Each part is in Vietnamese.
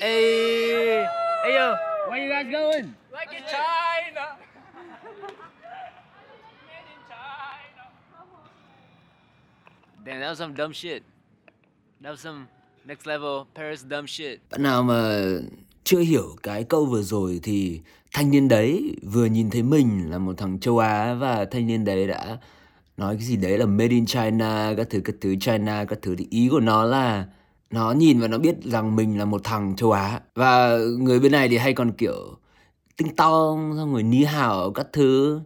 Hey, hey yo, Where you guys going? like in China. Made in China. Damn, that was some dumb shit. That was some next level Paris dumb shit. Bạn nào mà chưa hiểu cái câu vừa rồi thì thanh niên đấy vừa nhìn thấy mình là một thằng châu Á và thanh niên đấy đã nói cái gì đấy là made in China, các thứ các thứ China, các thứ thì ý của nó là nó nhìn và nó biết rằng mình là một thằng châu Á. Và người bên này thì hay còn kiểu tinh tong, xong rồi ní hào các thứ.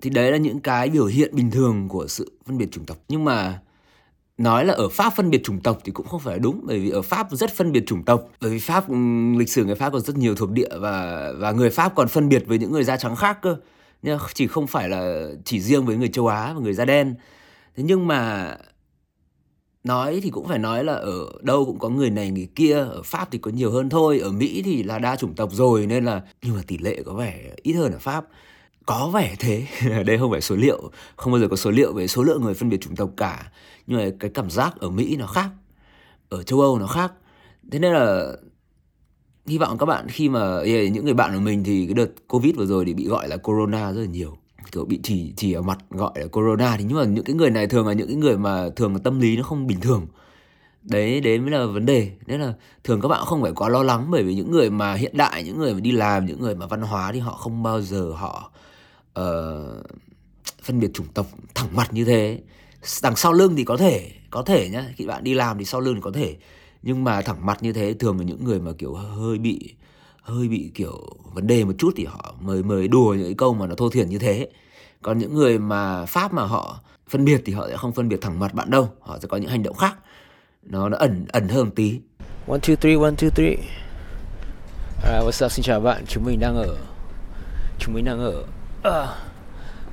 Thì đấy là những cái biểu hiện bình thường của sự phân biệt chủng tộc. Nhưng mà nói là ở Pháp phân biệt chủng tộc thì cũng không phải đúng, bởi vì ở Pháp rất phân biệt chủng tộc. Bởi vì Pháp ừ, lịch sử người Pháp còn rất nhiều thuộc địa và và người Pháp còn phân biệt với những người da trắng khác cơ. Nhưng chỉ không phải là chỉ riêng với người châu Á và người da đen. Thế nhưng mà nói thì cũng phải nói là ở đâu cũng có người này người kia, ở Pháp thì có nhiều hơn thôi, ở Mỹ thì là đa chủng tộc rồi, nên là nhưng mà tỷ lệ có vẻ ít hơn ở Pháp. Có vẻ thế, đây không phải số liệu, không bao giờ có số liệu về số lượng người phân biệt chủng tộc cả, nhưng mà cái cảm giác ở Mỹ nó khác, ở châu Âu nó khác. Thế nên là hy vọng các bạn khi mà những người bạn của mình thì cái đợt covid vừa rồi thì bị gọi là corona rất là nhiều kiểu bị chỉ chỉ ở mặt gọi là corona thì nhưng mà những cái người này thường là những cái người mà thường là tâm lý nó không bình thường. Đấy đấy mới là vấn đề. Nên là thường các bạn không phải quá lo lắng bởi vì những người mà hiện đại những người mà đi làm những người mà văn hóa thì họ không bao giờ họ uh, phân biệt chủng tộc thẳng mặt như thế. Đằng sau lưng thì có thể có thể nhá. Khi bạn đi làm thì sau lưng thì có thể. Nhưng mà thẳng mặt như thế thường là những người mà kiểu hơi bị hơi bị kiểu vấn đề một chút thì họ mới mới đùa những cái câu mà nó thô thiển như thế còn những người mà pháp mà họ phân biệt thì họ sẽ không phân biệt thẳng mặt bạn đâu họ sẽ có những hành động khác nó nó ẩn ẩn hơn một tí One two three, one two three. Alright, what's up? Xin chào bạn. Chúng mình đang ở chúng mình đang ở uh,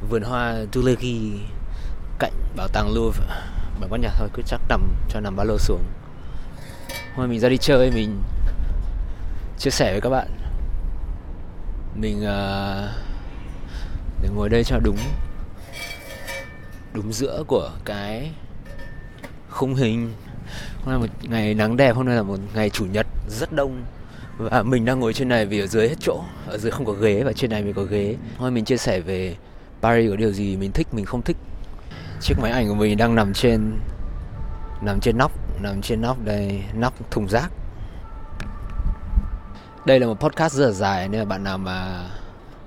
vườn hoa Tulagi cạnh bảo tàng Louvre. bạn quan nhạc thôi, cứ chắc nằm cho nằm ba lô xuống. Hôm nay mình ra đi chơi mình chia sẻ với các bạn. Mình ờ, uh, để ngồi đây cho đúng đúng giữa của cái khung hình. Hôm nay một ngày nắng đẹp hôm nay là một ngày chủ nhật rất đông. Và mình đang ngồi trên này vì ở dưới hết chỗ ở dưới không có ghế và trên này mình có ghế. Thôi mình chia sẻ về Paris có điều gì mình thích mình không thích. Chiếc máy ảnh của mình đang nằm trên nằm trên nóc nằm trên nóc đây nóc thùng rác đây là một podcast rất là dài, nên là bạn nào mà,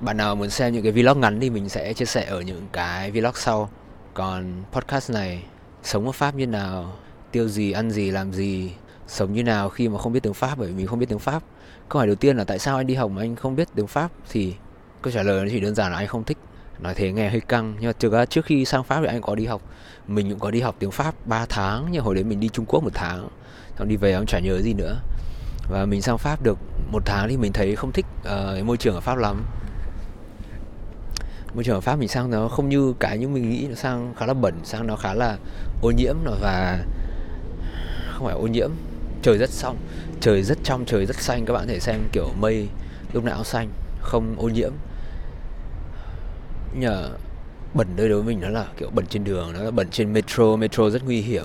bạn nào muốn xem những cái vlog ngắn thì mình sẽ chia sẻ ở những cái vlog sau. Còn podcast này, sống ở Pháp như nào, tiêu gì, ăn gì, làm gì, sống như nào khi mà không biết tiếng Pháp, bởi vì mình không biết tiếng Pháp. Câu hỏi đầu tiên là tại sao anh đi học mà anh không biết tiếng Pháp? Thì câu trả lời nó chỉ đơn giản là anh không thích. Nói thế nghe hơi căng, nhưng mà thực ra trước khi sang Pháp thì anh có đi học. Mình cũng có đi học tiếng Pháp 3 tháng, nhưng hồi đấy mình đi Trung Quốc một tháng. Xong đi về em chả nhớ gì nữa và mình sang Pháp được một tháng thì mình thấy không thích uh, môi trường ở Pháp lắm. Môi trường ở Pháp mình sang nó không như cái như mình nghĩ nó sang khá là bẩn sang nó khá là ô nhiễm và không phải ô nhiễm trời rất xong, trời rất trong trời rất xanh. Các bạn có thể xem kiểu mây lúc nào xanh không ô nhiễm. Nhờ bẩn đây đối với mình nó là kiểu bẩn trên đường nó là bẩn trên metro metro rất nguy hiểm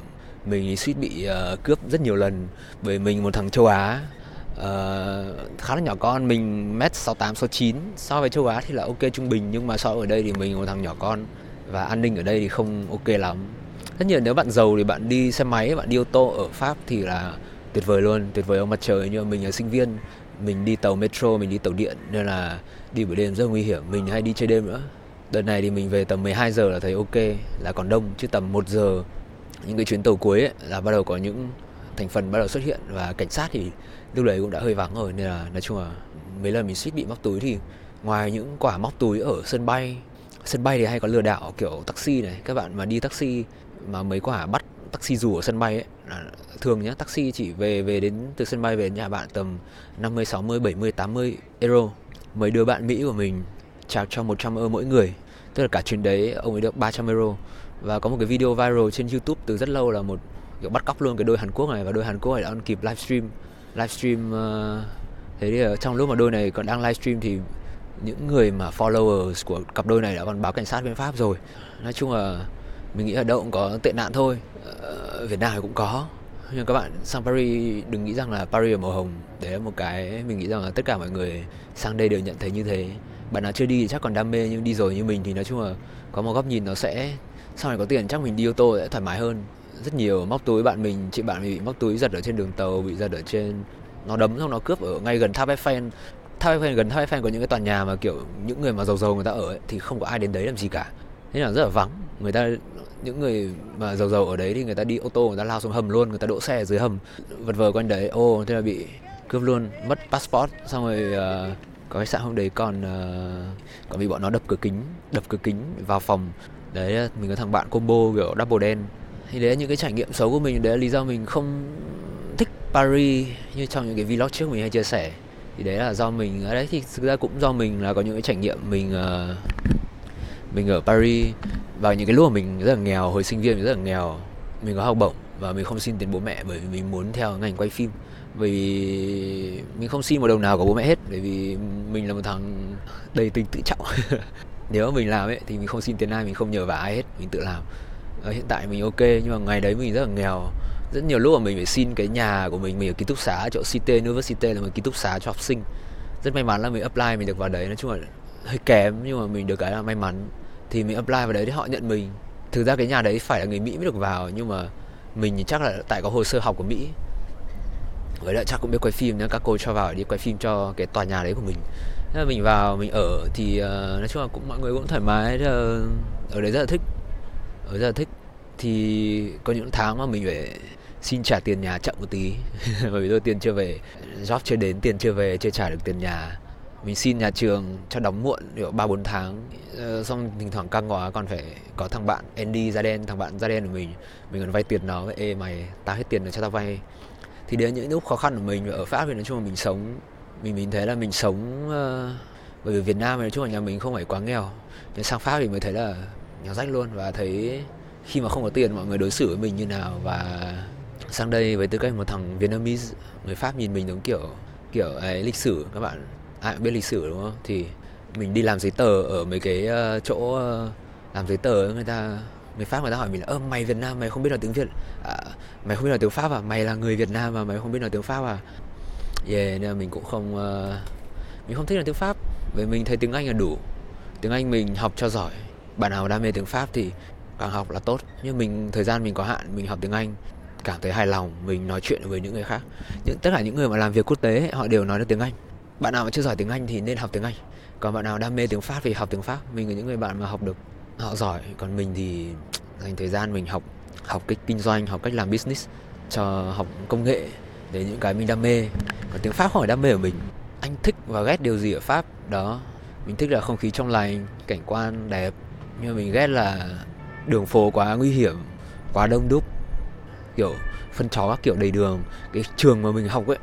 mình suýt bị uh, cướp rất nhiều lần bởi mình một thằng châu Á. Uh, khá là nhỏ con mình mét sáu tám sáu chín. So với châu Á thì là ok trung bình nhưng mà so ở đây thì mình một thằng nhỏ con và an ninh ở đây thì không ok lắm. Tất nhiên nếu bạn giàu thì bạn đi xe máy bạn đi ô tô ở Pháp thì là tuyệt vời luôn tuyệt vời ông mặt trời. Nhưng mà mình là sinh viên mình đi tàu metro mình đi tàu điện nên là đi buổi đêm rất nguy hiểm. Mình hay đi chơi đêm nữa. Đợt này thì mình về tầm 12 giờ là thấy ok là còn đông chứ tầm 1 giờ những cái chuyến tàu cuối ấy, là bắt đầu có những thành phần bắt đầu xuất hiện và cảnh sát thì lúc đấy cũng đã hơi vắng rồi nên là nói chung là mấy lần mình suýt bị móc túi thì ngoài những quả móc túi ở sân bay sân bay thì hay có lừa đảo kiểu taxi này. Các bạn mà đi taxi mà mấy quả bắt taxi dù ở sân bay ấy là thường nhá taxi chỉ về về đến từ sân bay về nhà bạn tầm 50 60 70 80 euro. Mấy đứa bạn Mỹ của mình trả cho 100 euro mỗi người tức là cả chuyến đấy ông ấy được 300 euro và có một cái video viral trên YouTube từ rất lâu là một kiểu bắt cóc luôn cái đôi Hàn Quốc này. Và đôi Hàn Quốc này đã ăn kịp livestream livestream uh, ờ, thế thì ờ, trong lúc mà đôi này còn đang livestream thì những người mà followers của cặp đôi này đã còn báo cảnh sát bên Pháp rồi. Nói chung là mình nghĩ ở đâu cũng có tệ nạn thôi. Uh, Việt Nam thì cũng có. Nhưng các bạn sang Paris đừng nghĩ rằng là Paris là màu hồng. Đấy là một cái mình nghĩ rằng là tất cả mọi người sang đây đều nhận thấy như thế. Bạn nào chưa đi thì chắc còn đam mê nhưng đi rồi như mình. Thì nói chung là có một góc nhìn nó sẽ sau này có tiền chắc mình đi ô tô sẽ thoải mái hơn. Rất nhiều móc túi bạn mình chị bạn mình bị móc túi giật ở trên đường tàu bị giật ở trên nó đấm xong nó cướp ở ngay gần tháp Eiffel. Tháp Eiffel gần tháp Eiffel có những cái tòa nhà mà kiểu những người mà giàu giàu người ta ở ấy, thì không có ai đến đấy làm gì cả. Thế là rất là vắng. Người ta những người mà giàu giàu ở đấy thì người ta đi ô tô người ta lao xuống hầm luôn người ta đỗ xe ở dưới hầm vật vờ quanh đấy. Ô thế là bị cướp luôn mất passport. Xong rồi uh, có khách sạn hôm đấy còn uh, còn bị bọn nó đập cửa kính đập cửa kính vào phòng đấy à, mình có thằng bạn combo kiểu double đen. Thì đấy là những cái trải nghiệm xấu của mình đấy là lý do mình không thích Paris như trong những cái vlog trước mình hay chia sẻ. Thì đấy là do mình ở đấy thì thực ra cũng do mình là có những cái trải nghiệm mình uh, mình ở Paris. Vào những cái lúc mà mình rất là nghèo hồi sinh viên mình rất là nghèo mình có học bổng và mình không xin tiền bố mẹ bởi vì mình muốn theo ngành quay phim. Bởi vì mình không xin một đồng nào của bố mẹ hết bởi vì mình là một thằng đầy tính tự trọng. nếu mà mình làm ấy, thì mình không xin tiền ai, mình không nhờ vả ai hết, mình tự làm. Ở hiện tại mình ok, nhưng mà ngày đấy mình rất là nghèo. Rất nhiều lúc mà mình phải xin cái nhà của mình mình ở ký túc xá, chỗ City, University là một ký túc xá cho học sinh. Rất may mắn là mình apply mình được vào đấy, nói chung là hơi kém, nhưng mà mình được cái là may mắn. Thì mình apply vào đấy thì họ nhận mình. Thực ra cái nhà đấy phải là người Mỹ mới được vào, nhưng mà mình thì chắc là tại có hồ sơ học của Mỹ. Với lại chắc cũng biết quay phim nữa các cô cho vào đi quay phim cho cái tòa nhà đấy của mình. Thế là mình vào mình ở thì uh, nói chung là cũng mọi người cũng thoải mái. Là ở đấy rất là thích. Ở rất là thích. Thì có những tháng mà mình phải xin trả tiền nhà chậm một tí. Bởi vì tôi tiền chưa về job chưa đến tiền chưa về chưa trả được tiền nhà. Mình xin nhà trường cho đóng muộn kiểu ba bốn tháng. Ờ, xong thỉnh thoảng căng quá còn phải có thằng bạn Andy da đen thằng bạn da đen của mình. Mình còn vay tiền nó ê mày tao hết tiền rồi cho tao vay. Thì đến những lúc khó khăn của mình ở Pháp thì nói chung là mình sống mình mình thấy là mình sống uh, bởi vì Việt Nam nói chung là nhà mình không phải quá nghèo. Nhưng sang Pháp thì mới thấy là nghèo rách luôn và thấy khi mà không có tiền mọi người đối xử với mình như nào. Và sang đây với tư cách một thằng Vietnamese người Pháp nhìn mình giống kiểu kiểu ấy lịch sử các bạn. Ai cũng biết lịch sử đúng không? Thì mình đi làm giấy tờ ở mấy cái uh, chỗ uh, làm giấy tờ người ta người Pháp người ta hỏi mình là ơ mày Việt Nam mày không biết nói tiếng Việt à, mày không biết nói tiếng Pháp à? Mày là người Việt Nam mà mày không biết nói tiếng Pháp à? Yeah nên là mình cũng không uh, mình không thích là tiếng Pháp. Vì mình thấy tiếng Anh là đủ. Tiếng Anh mình học cho giỏi. Bạn nào đam mê tiếng Pháp thì càng học là tốt. Nhưng mình thời gian mình có hạn mình học tiếng Anh cảm thấy hài lòng mình nói chuyện với những người khác. Những tất cả những người mà làm việc quốc tế họ đều nói được tiếng Anh. Bạn nào mà chưa giỏi tiếng Anh thì nên học tiếng Anh. Còn bạn nào đam mê tiếng Pháp thì học tiếng Pháp. Mình là những người bạn mà học được họ giỏi. Còn mình thì dành thời gian mình học học cách kinh doanh học cách làm business cho học công nghệ. Để những cái mình đam mê và tiếng Pháp không phải đam mê của mình. Anh thích và ghét điều gì ở Pháp? Đó. Mình thích là không khí trong lành, cảnh quan đẹp. Nhưng mà mình ghét là đường phố quá nguy hiểm, quá đông đúc. Kiểu phân chó các kiểu đầy đường. Cái trường mà mình học ấy,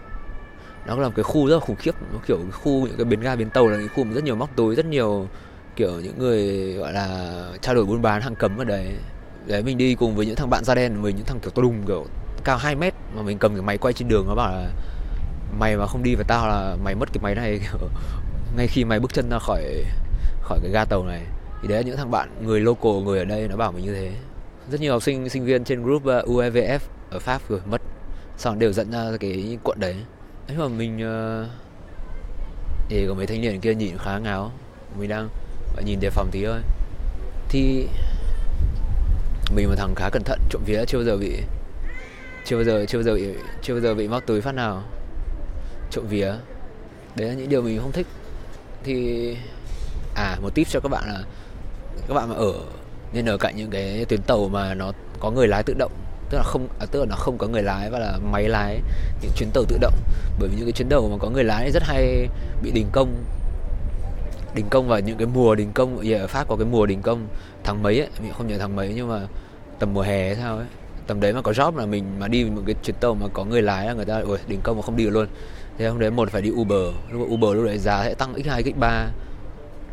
nó là một cái khu rất là khủng khiếp. Nó kiểu cái khu những cái bến ga, bến tàu là những khu mà rất nhiều móc túi, rất nhiều kiểu những người, gọi là, trao đổi buôn bán, hàng cấm ở đấy. Đấy, mình đi cùng với những thằng bạn da đen, với những thằng kiểu to đùng kiểu cao 2 mét, mà mình cầm cái máy quay trên đường, nó bảo là mày mà không đi với tao là mày mất cái máy này kiểu, ngay khi mày bước chân ra khỏi khỏi cái ga tàu này. Thì đấy là những thằng bạn người local người ở đây nó bảo mình như thế. Rất nhiều học sinh sinh viên trên group uh, UEVF ở Pháp rồi mất xong đều dẫn ra cái quận đấy. Ấy mà mình ờ, thì có mấy thanh niên kia nhìn khá ngáo. Mình đang nhìn đề phòng tí thôi. Thì mình một thằng khá cẩn thận trộm vía chưa bao giờ bị chưa bao giờ chưa bao giờ bị chưa bao giờ bị móc túi phát nào trộm vía. Đấy là những điều mình không thích. Thì à một tip cho các bạn là các bạn mà ở nên ở cạnh những cái tuyến tàu mà nó có người lái tự động tức là không à, tức là nó không có người lái và là máy lái những chuyến tàu tự động. Bởi vì những cái chuyến tàu mà có người lái rất hay bị đình công. Đình công vào những cái mùa đình công giờ ở pháp có cái mùa đình công tháng mấy ấy mình không nhớ tháng mấy nhưng mà tầm mùa hè hay sao ấy. Tầm đấy mà có job là mình mà đi một cái chuyến tàu mà có người lái là người ta ôi đình công mà không đi được luôn thế hôm đấy một phải đi uber. Lúc uber lúc đấy giá sẽ tăng x 2 x 3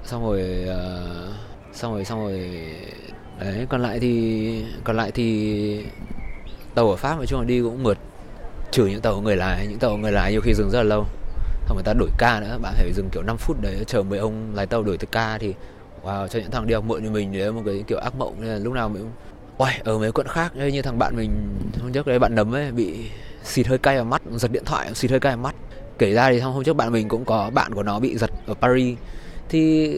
xong rồi uh, xong rồi xong rồi đấy còn lại thì còn lại thì tàu ở pháp nói chung là đi cũng mượt. Trừ những tàu người lái những tàu người lái nhiều khi dừng rất là lâu. Xong người ta đổi ca nữa bạn phải dừng kiểu 5 phút đấy chờ mấy ông lái tàu đổi từ ca thì wow cho những thằng đi học muộn như mình đấy một cái kiểu ác mộng. Nên là lúc nào mình Uầy, ở mấy quận khác như thằng bạn mình hôm trước đấy bạn nấm ấy bị xịt hơi cay vào mắt giật điện thoại xịt hơi cay vào mắt kể ra thì hôm trước bạn mình cũng có bạn của nó bị giật ở Paris. Thì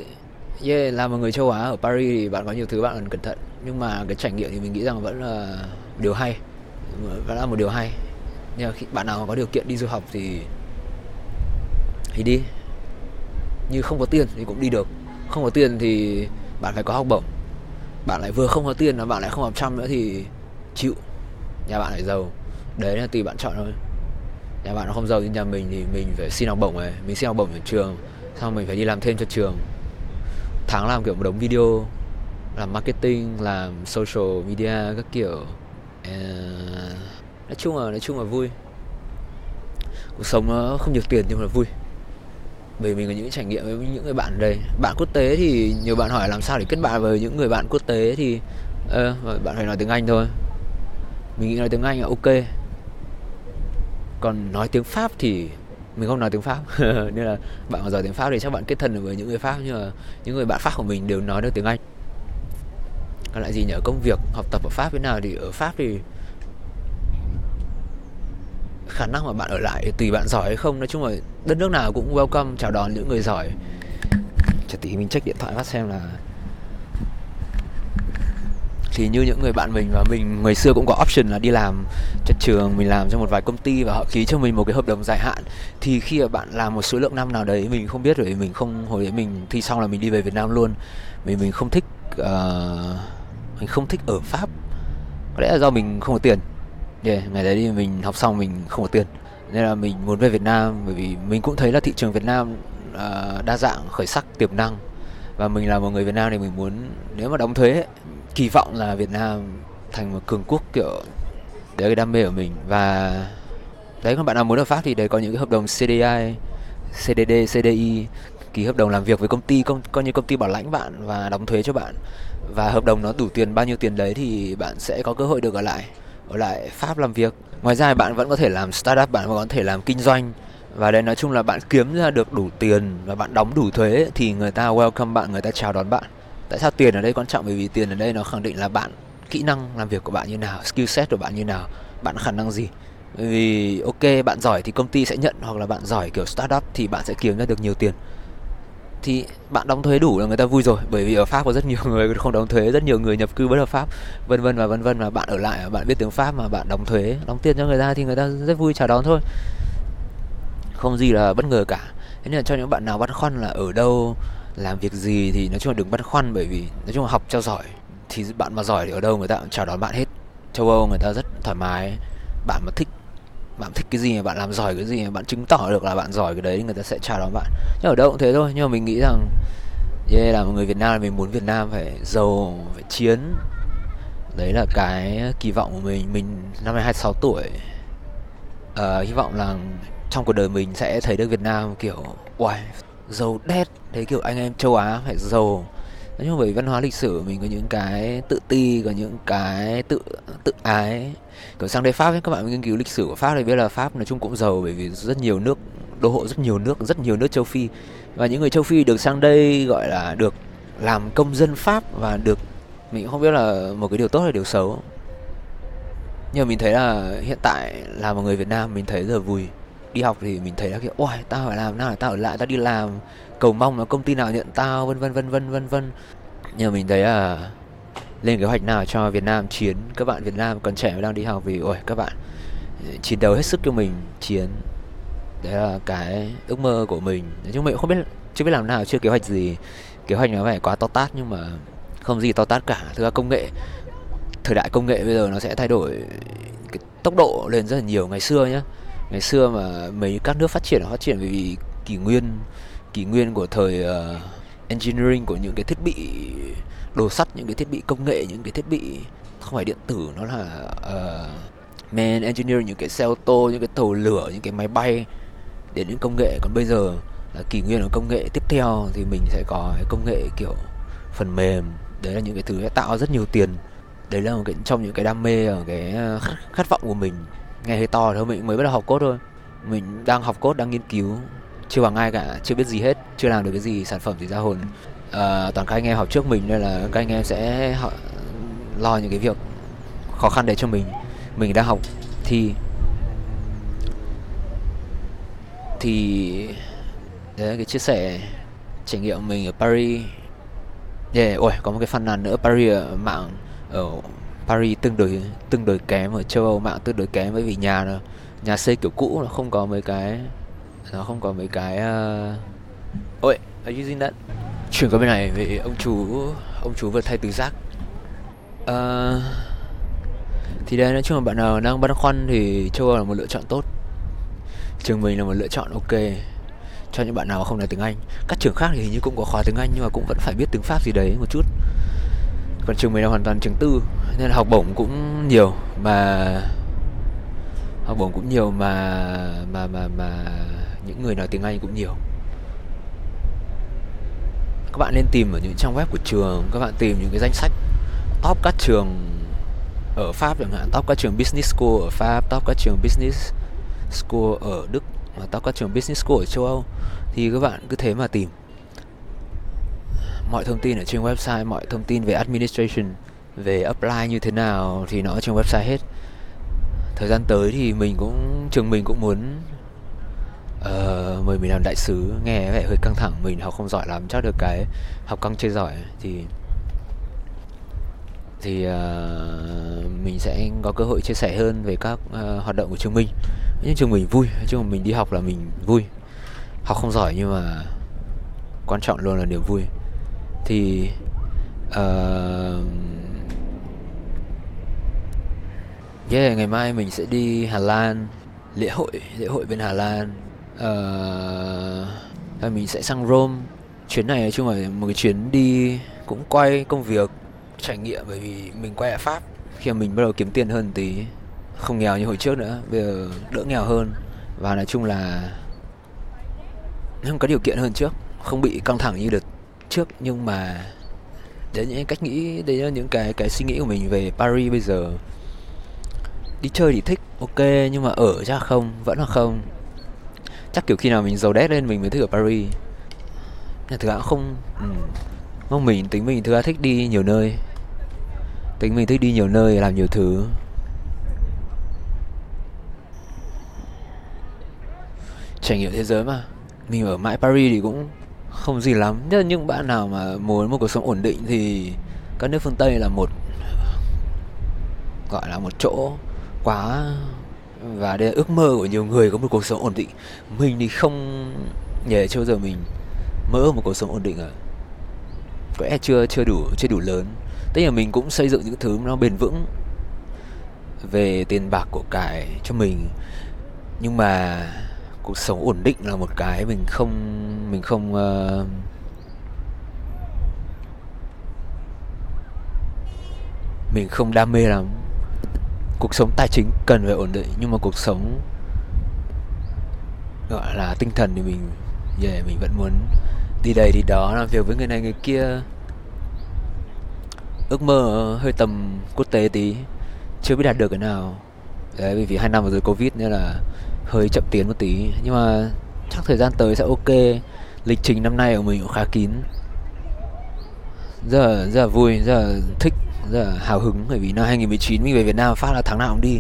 yeah, là một người châu Á ở Paris thì bạn có nhiều thứ bạn cần cẩn thận. Nhưng mà cái trải nghiệm thì mình nghĩ rằng vẫn là điều hay. Vẫn là một điều hay. Nhưng mà khi bạn nào có điều kiện đi du học thì thì đi. Như không có tiền thì cũng đi được. Không có tiền thì bạn phải có học bổng. Bạn lại vừa không có tiền mà bạn lại không học trăm nữa thì chịu. Nhà bạn lại giàu. Đấy là tùy bạn chọn thôi nhà bạn nó không giàu như nhà mình thì mình phải xin học bổng này mình xin học bổng ở trường xong mình phải đi làm thêm cho trường. Tháng làm kiểu một đống video làm marketing làm social media các kiểu. Uh, nói chung là nói chung là vui. Cuộc sống nó không nhiều tiền nhưng mà vui. Bởi mình có những trải nghiệm với những người bạn ở đây. Bạn quốc tế thì nhiều bạn hỏi làm sao để kết bạn với những người bạn quốc tế thì uh, bạn phải nói tiếng anh thôi. Mình nghĩ nói tiếng anh là ok còn nói tiếng pháp thì mình không nói tiếng pháp. Nên là bạn mà giỏi tiếng pháp thì chắc bạn kết thân được với những người pháp, nhưng mà những người bạn pháp của mình đều nói được tiếng anh. Còn lại gì nhờ công việc, học tập ở pháp thế nào? Thì ở pháp thì khả năng mà bạn ở lại tùy bạn giỏi hay không. Nói chung là đất nước nào cũng welcome chào đón những người giỏi. Chờ tí mình check điện thoại phát xem là thì như những người bạn mình và mình ngày xưa cũng có option là đi làm cho trường mình làm cho một vài công ty và họ ký cho mình một cái hợp đồng dài hạn. Thì khi mà bạn làm một số lượng năm nào đấy mình không biết rồi mình không hồi đấy mình thi xong là mình đi về Việt Nam luôn. Mình mình không thích uh, mình không thích ở Pháp. Có lẽ là do mình không có tiền. Yeah, ngày đấy thì mình học xong mình không có tiền. Nên là mình muốn về Việt Nam bởi vì mình cũng thấy là thị trường Việt Nam uh, đa dạng khởi sắc tiềm năng. Và mình là một người Việt Nam thì mình muốn nếu mà đóng thuế kỳ vọng là Việt Nam thành một cường quốc kiểu đấy cái đam mê của mình. Và đấy các bạn nào muốn ở Pháp thì đấy có những cái hợp đồng CDI, CDD, CDI ký hợp đồng làm việc với công ty công coi như công ty bảo lãnh bạn và đóng thuế cho bạn. Và hợp đồng nó đủ tiền bao nhiêu tiền đấy thì bạn sẽ có cơ hội được ở lại ở lại Pháp làm việc. Ngoài ra bạn vẫn có thể làm startup bạn vẫn có thể làm kinh doanh. Và đấy nói chung là bạn kiếm ra được đủ tiền và bạn đóng đủ thuế thì người ta welcome bạn người ta chào đón bạn tại sao tiền ở đây quan trọng? Bởi vì tiền ở đây nó khẳng định là bạn, kỹ năng làm việc của bạn như nào, skill set của bạn như nào, bạn khả năng gì. Bởi vì, ok, bạn giỏi thì công ty sẽ nhận, hoặc là bạn giỏi kiểu startup thì bạn sẽ kiếm ra được nhiều tiền. Thì bạn đóng thuế đủ là người ta vui rồi, bởi vì ở pháp có rất nhiều người không đóng thuế, rất nhiều người nhập cư bất hợp pháp, vân vân và vân vân, mà bạn ở lại, bạn biết tiếng pháp mà bạn đóng thuế, đóng tiền cho người ta thì người ta rất vui chào đón thôi. Không gì là bất ngờ cả. Thế nên là cho những bạn nào băn khoăn là ở đâu làm việc gì thì nói chung là đừng băn khoăn bởi vì nói chung là học cho giỏi thì bạn mà giỏi thì ở đâu người ta cũng chào đón bạn hết. Châu âu người ta rất thoải mái. Bạn mà thích bạn thích cái gì mà bạn làm giỏi cái gì mà bạn chứng tỏ được là bạn giỏi cái đấy người ta sẽ chào đón bạn. Nhưng ở đâu cũng thế thôi nhưng mà mình nghĩ rằng yeah, là một người Việt Nam mình muốn Việt Nam phải giàu phải chiến. Đấy là cái kỳ vọng của mình. Mình năm nay 26 tuổi. Uh, hy vọng là trong cuộc đời mình sẽ thấy được Việt Nam kiểu uầy giàu đét thấy kiểu anh em châu Á phải giàu. Nói chung bởi văn hóa lịch sử mình có những cái tự ti có những cái tự tự ái. Kiểu sang đây pháp ấy, các bạn nghiên cứu lịch sử của pháp thì biết là pháp nói chung cũng giàu bởi vì rất nhiều nước đô hộ rất nhiều nước rất nhiều nước châu phi. Và những người châu phi được sang đây gọi là được làm công dân pháp và được mình không biết là một cái điều tốt hay điều xấu. Nhưng mà mình thấy là hiện tại là một người Việt Nam mình thấy rất là vui đi học thì mình thấy là kiểu ôi tao phải làm nào, tao ở lại, tao đi làm, cầu mong là công ty nào nhận tao, vân vân vân vân vân vân. Nhưng mà mình thấy là lên kế hoạch nào cho Việt Nam chiến, các bạn Việt Nam còn trẻ đang đi học vì ôi các bạn ừ, chiến đấu hết sức cho mình, chiến. Đấy là cái ước mơ của mình. Nói chung mình cũng không biết, chưa biết làm nào, chưa kế hoạch gì. Kế hoạch nó phải quá to tát nhưng mà không gì to tát cả. Thực ra công nghệ, thời đại công nghệ bây giờ nó sẽ thay đổi cái tốc độ lên rất là nhiều. Ngày xưa nhá ngày xưa mà mấy các nước phát triển nó phát triển vì kỷ nguyên kỷ nguyên của thời uh, engineering của những cái thiết bị đồ sắt những cái thiết bị công nghệ những cái thiết bị không phải điện tử nó là ờ, uh, man engineering những cái xe ô tô những cái tàu lửa những cái máy bay đến những công nghệ. Còn bây giờ là kỷ nguyên của công nghệ tiếp theo thì mình sẽ có cái công nghệ kiểu phần mềm. Đấy là những cái thứ sẽ tạo rất nhiều tiền. Đấy là một cái trong những cái đam mê ờ, cái khát, khát vọng của mình nghe hơi to thôi mình mới bắt đầu học code thôi. Mình đang học code đang nghiên cứu. Chưa bằng ai cả chưa biết gì hết chưa làm được cái gì sản phẩm gì ra hồn. À, toàn các anh em học trước mình nên là các anh em sẽ họ lo những cái việc khó khăn đấy cho mình. Mình đang học thi. Thì đấy cái chia sẻ trải nghiệm mình ở Paris. Yeah, ôi có một cái phàn nàn nữa Paris ở mạng ở Paris tương đối tương đối kém ở châu Âu, mạng tương đối kém bởi vì nhà nó nhà xây kiểu cũ, nó không có mấy cái nó không có mấy cái uh... ôi are you using that chuyển qua bên này về ông chú ông chú vừa thay tứ giác. Uh... thì đây, nói chung là bạn nào đang băn khoăn thì châu Âu là một lựa chọn tốt. Trường mình là một lựa chọn ok. Cho những bạn nào không nói tiếng Anh. Các trường khác thì hình như cũng có khóa tiếng Anh nhưng mà cũng vẫn phải biết tiếng Pháp gì đấy một chút. Còn trường mình là hoàn toàn trường tư nên học bổng cũng nhiều mà học bổng cũng nhiều mà mà mà mà những người nói tiếng Anh cũng nhiều. Các bạn nên tìm ở những trang web của trường, các bạn tìm những cái danh sách top các trường ở Pháp chẳng hạn, top các trường business school ở Pháp, top các trường business school ở Đức và top các trường business school ở châu Âu. Thì các bạn cứ thế mà tìm. Mọi thông tin ở trên website, mọi thông tin về administration về apply như thế nào thì nó ở trên website hết. Thời gian tới thì mình cũng trường mình cũng muốn uh, mời mình làm đại sứ. Nghe vẻ hơi căng thẳng mình học không giỏi lắm chắc được cái học căng chơi giỏi thì thì uh, mình sẽ có cơ hội chia sẻ hơn về các uh, hoạt động của trường mình. Nhưng trường mình vui chứ mà mình đi học là mình vui. Học không giỏi nhưng mà quan trọng luôn là niềm vui. Thì uh, yeah ngày mai mình sẽ đi Hà Lan. Lễ hội lễ hội bên Hà Lan. Uh, mình sẽ sang Rome. Chuyến này nói chung là một cái chuyến đi cũng quay công việc trải nghiệm bởi vì mình quay ở Pháp. Khi mà mình bắt đầu kiếm tiền hơn tí không nghèo như hồi trước nữa bây giờ đỡ nghèo hơn. Và nói chung là không có điều kiện hơn trước không bị căng thẳng như đợt trước. Nhưng mà đấy những cách nghĩ đấy là những cái cái suy nghĩ của mình về Paris bây giờ đi chơi thì thích, ok, nhưng mà ở chắc không, vẫn là không. Chắc kiểu khi nào mình giàu đét lên mình mới thích ở Paris. Nhưng thực ra không ừ. không mình, tính mình thực ra thích đi nhiều nơi. Tính mình thích đi nhiều nơi, làm nhiều thứ. Trải nghiệm thế giới mà. Mình ở mãi Paris thì cũng không gì lắm. Nhất là những bạn nào mà muốn một cuộc sống ổn định thì các nước phương Tây là một, gọi là một chỗ quá và đây là ước mơ của nhiều người có một cuộc sống ổn định. Mình thì không nhờ chưa giờ mình mơ một cuộc sống ổn định à. Có lẽ chưa chưa đủ chưa đủ lớn. Tất nhiên mình cũng xây dựng những thứ nó bền vững về tiền bạc của cải cho mình. Nhưng mà cuộc sống ổn định là một cái mình không mình không uh, mình không đam mê lắm cuộc sống tài chính cần phải ổn định nhưng mà cuộc sống gọi là tinh thần thì mình yeah, mình vẫn muốn đi đây đi đó. Làm việc với người này người kia ước mơ hơi tầm quốc tế tí chưa biết đạt được cái nào. Đấy vì vì hai năm vừa rồi covid nên là hơi chậm tiến một tí. Nhưng mà chắc thời gian tới sẽ ok. Lịch trình năm nay của mình cũng khá kín giờ giờ rất là vui giờ thích giờ hào hứng bởi vì năm 2019 mình về Việt Nam phát là tháng nào cũng đi.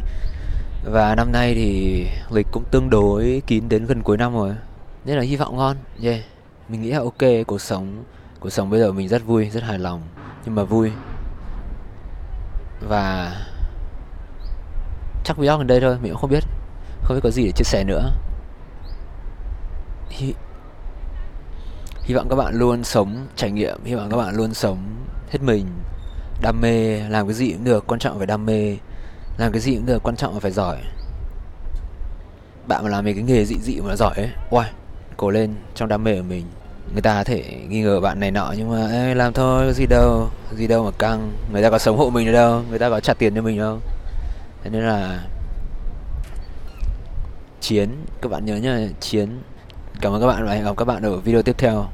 Và năm nay thì lịch cũng tương đối kín đến gần cuối năm rồi. Nên là hy vọng ngon yeah. Mình nghĩ là ok cuộc sống cuộc sống bây giờ mình rất vui rất hài lòng nhưng mà vui. Và chắc vlog ở đây thôi mình cũng không biết không biết có gì để chia sẻ nữa. Hy, hy vọng các bạn luôn sống trải nghiệm hy vọng các bạn luôn sống hết mình. Đam mê làm cái gì cũng được quan trọng phải đam mê. Làm cái gì cũng được quan trọng là phải giỏi. Bạn mà làm mấy cái nghề dị dị mà giỏi ấy oai cố lên trong đam mê của mình. Người ta có thể nghi ngờ bạn này nọ nhưng mà Ê, làm thôi có gì đâu có gì đâu mà căng. Người ta có sống hộ mình đâu người ta có trả tiền cho mình đâu. Thế nên là chiến các bạn nhớ nhá chiến cảm ơn các bạn và hẹn gặp các bạn ở video tiếp theo.